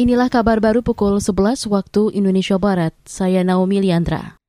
Inilah kabar baru pukul 11 waktu Indonesia Barat. Saya Naomi Liandra.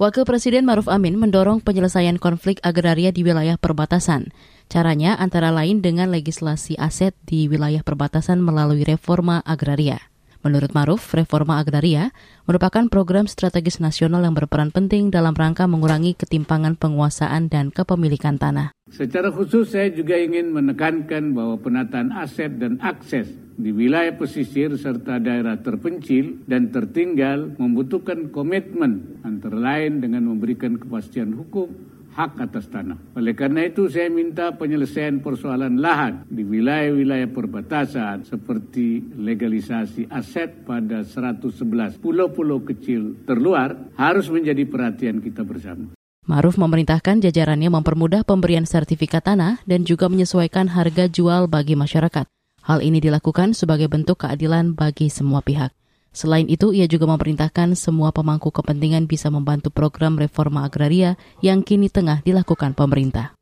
Wakil Presiden Maruf Amin mendorong penyelesaian konflik agraria di wilayah perbatasan. Caranya antara lain dengan legislasi aset di wilayah perbatasan melalui reforma agraria. Menurut Maruf, reforma agraria merupakan program strategis nasional yang berperan penting dalam rangka mengurangi ketimpangan penguasaan dan kepemilikan tanah. Secara khusus saya juga ingin menekankan bahwa penataan aset dan akses di wilayah pesisir serta daerah terpencil dan tertinggal membutuhkan komitmen antara lain dengan memberikan kepastian hukum hak atas tanah. Oleh karena itu saya minta penyelesaian persoalan lahan di wilayah-wilayah perbatasan seperti legalisasi aset pada 111 pulau-pulau kecil terluar harus menjadi perhatian kita bersama. Maruf memerintahkan jajarannya mempermudah pemberian sertifikat tanah dan juga menyesuaikan harga jual bagi masyarakat. Hal ini dilakukan sebagai bentuk keadilan bagi semua pihak. Selain itu, ia juga memerintahkan semua pemangku kepentingan bisa membantu program reforma agraria yang kini tengah dilakukan pemerintah.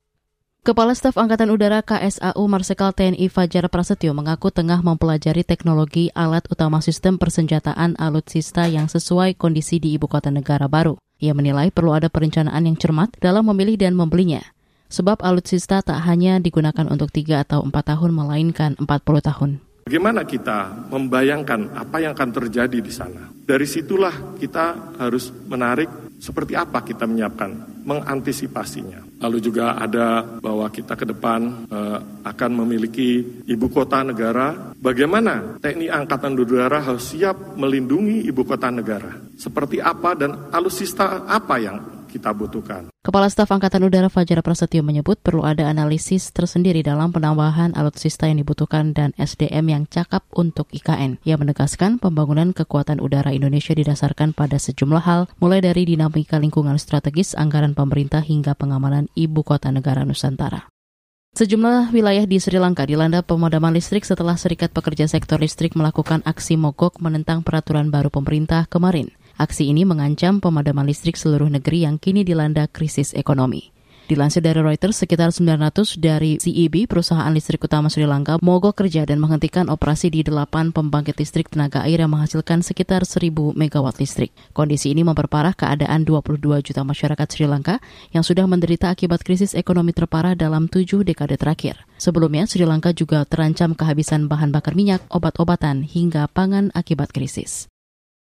Kepala Staf Angkatan Udara KSAU Marsikal TNI Fajar Prasetyo mengaku tengah mempelajari teknologi alat utama sistem persenjataan alutsista yang sesuai kondisi di ibu kota negara baru. Ia menilai perlu ada perencanaan yang cermat dalam memilih dan membelinya. Sebab alutsista tak hanya digunakan untuk 3 atau 4 tahun, melainkan 40 tahun. Bagaimana kita membayangkan apa yang akan terjadi di sana? Dari situlah kita harus menarik seperti apa kita menyiapkan, mengantisipasinya. Lalu juga ada bahwa kita ke depan eh, akan memiliki ibu kota negara. Bagaimana TNI Angkatan Udara harus siap melindungi ibu kota negara? Seperti apa dan alusista apa yang kita butuhkan. Kepala Staf Angkatan Udara Fajar Prasetyo menyebut perlu ada analisis tersendiri dalam penambahan alutsista yang dibutuhkan dan SDM yang cakap untuk IKN. Ia menegaskan pembangunan kekuatan udara Indonesia didasarkan pada sejumlah hal, mulai dari dinamika lingkungan strategis, anggaran pemerintah hingga pengamanan ibu kota negara Nusantara. Sejumlah wilayah di Sri Lanka dilanda pemadaman listrik setelah Serikat Pekerja Sektor Listrik melakukan aksi mogok menentang peraturan baru pemerintah kemarin. Aksi ini mengancam pemadaman listrik seluruh negeri yang kini dilanda krisis ekonomi. Dilansir dari Reuters, sekitar 900 dari CEB, perusahaan listrik utama Sri Lanka, mogok kerja dan menghentikan operasi di delapan pembangkit listrik tenaga air yang menghasilkan sekitar 1000 megawatt listrik. Kondisi ini memperparah keadaan 22 juta masyarakat Sri Lanka yang sudah menderita akibat krisis ekonomi terparah dalam tujuh dekade terakhir. Sebelumnya, Sri Lanka juga terancam kehabisan bahan bakar minyak, obat-obatan, hingga pangan akibat krisis.